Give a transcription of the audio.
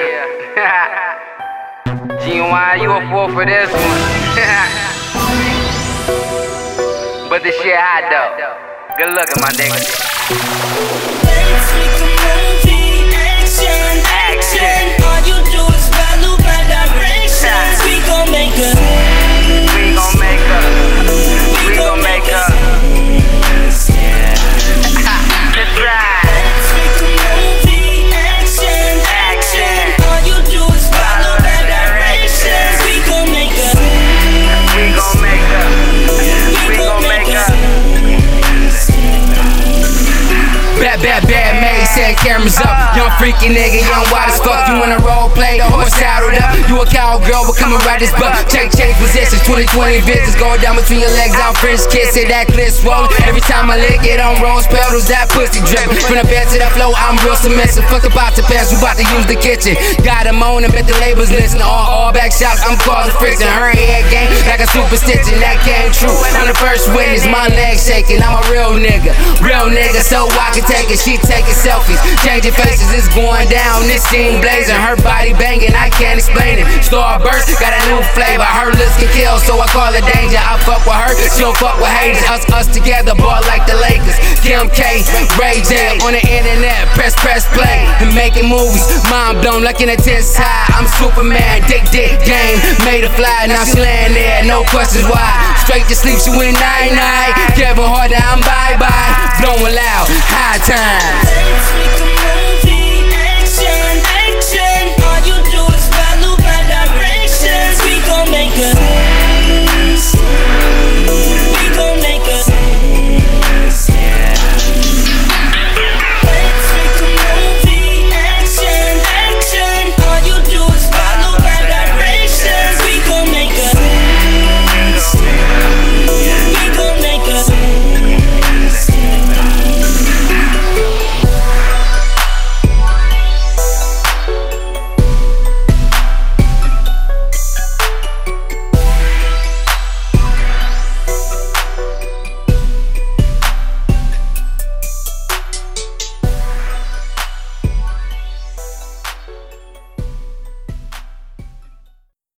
Yeah. Ginuwine, you a fool for this one. but the shit hot though. Good looking, my nigga. Bad, bad, bad, made, set cameras up. Young freaky nigga, young wild as fuck. You wanna role play, the horse saddled up. You a cowgirl, but coming right this butt. Check, check positions, 2020 visits going down between your legs. I'm French kiss it, that clit swollen. Every time I lick it on rose petals, that pussy drip. From the bed to the flow, I'm real submissive. Fuck about the pants, we about to use the kitchen. Got them on and bet the labels listen. All, all back shots, I'm causing friction. Her head game like a superstition, that came true. I'm the first witness, my legs shaking. I'm a real nigga, real nigga, so I can take it. She taking selfies, changing faces, it's going down. This scene blazing, her body banging, I can't explain it. Starburst got a new flavor, her lips can kill, so I call it danger. I fuck with her, she don't fuck with haters. Us, us together, boy, like the Lakers. Kim K, Ray J on the internet, press, press play, and making movies. Mind blown, like an intense high. I'm Superman, dick, dick game, made a fly, now she laying there, no questions why. Straight to sleep, she went night night. Kevin Hart, I'm bye bye. Blowing loud, high time.